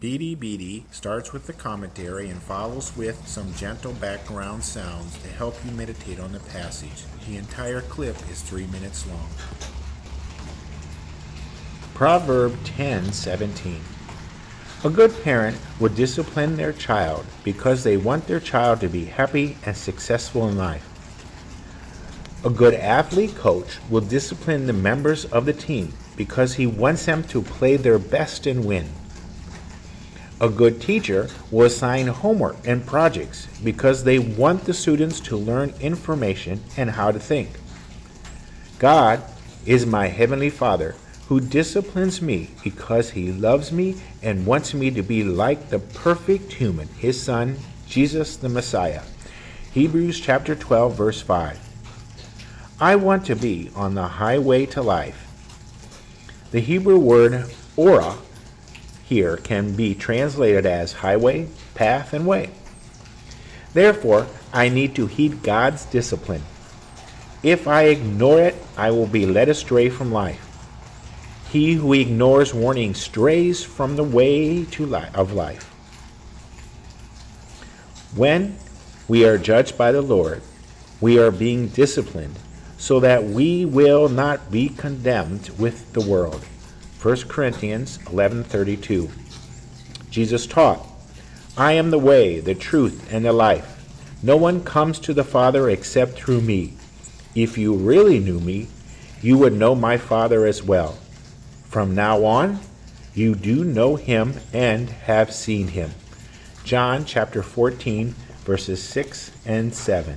BDBD starts with the commentary and follows with some gentle background sounds to help you meditate on the passage. The entire clip is three minutes long. Proverb 10:17 A good parent would discipline their child because they want their child to be happy and successful in life. A good athlete coach will discipline the members of the team because he wants them to play their best and win. A good teacher will assign homework and projects because they want the students to learn information and how to think. God is my Heavenly Father who disciplines me because He loves me and wants me to be like the perfect human, His Son, Jesus the Messiah. Hebrews chapter 12, verse 5. I want to be on the highway to life. The Hebrew word ora here can be translated as highway, path, and way. Therefore, I need to heed God's discipline. If I ignore it, I will be led astray from life. He who ignores warning strays from the way to li- of life. When we are judged by the Lord, we are being disciplined so that we will not be condemned with the world. 1 Corinthians 11:32. Jesus taught, "I am the way, the truth, and the life. No one comes to the Father except through me. If you really knew me, you would know my Father as well. From now on, you do know him and have seen him." John chapter 14 verses 6 and 7.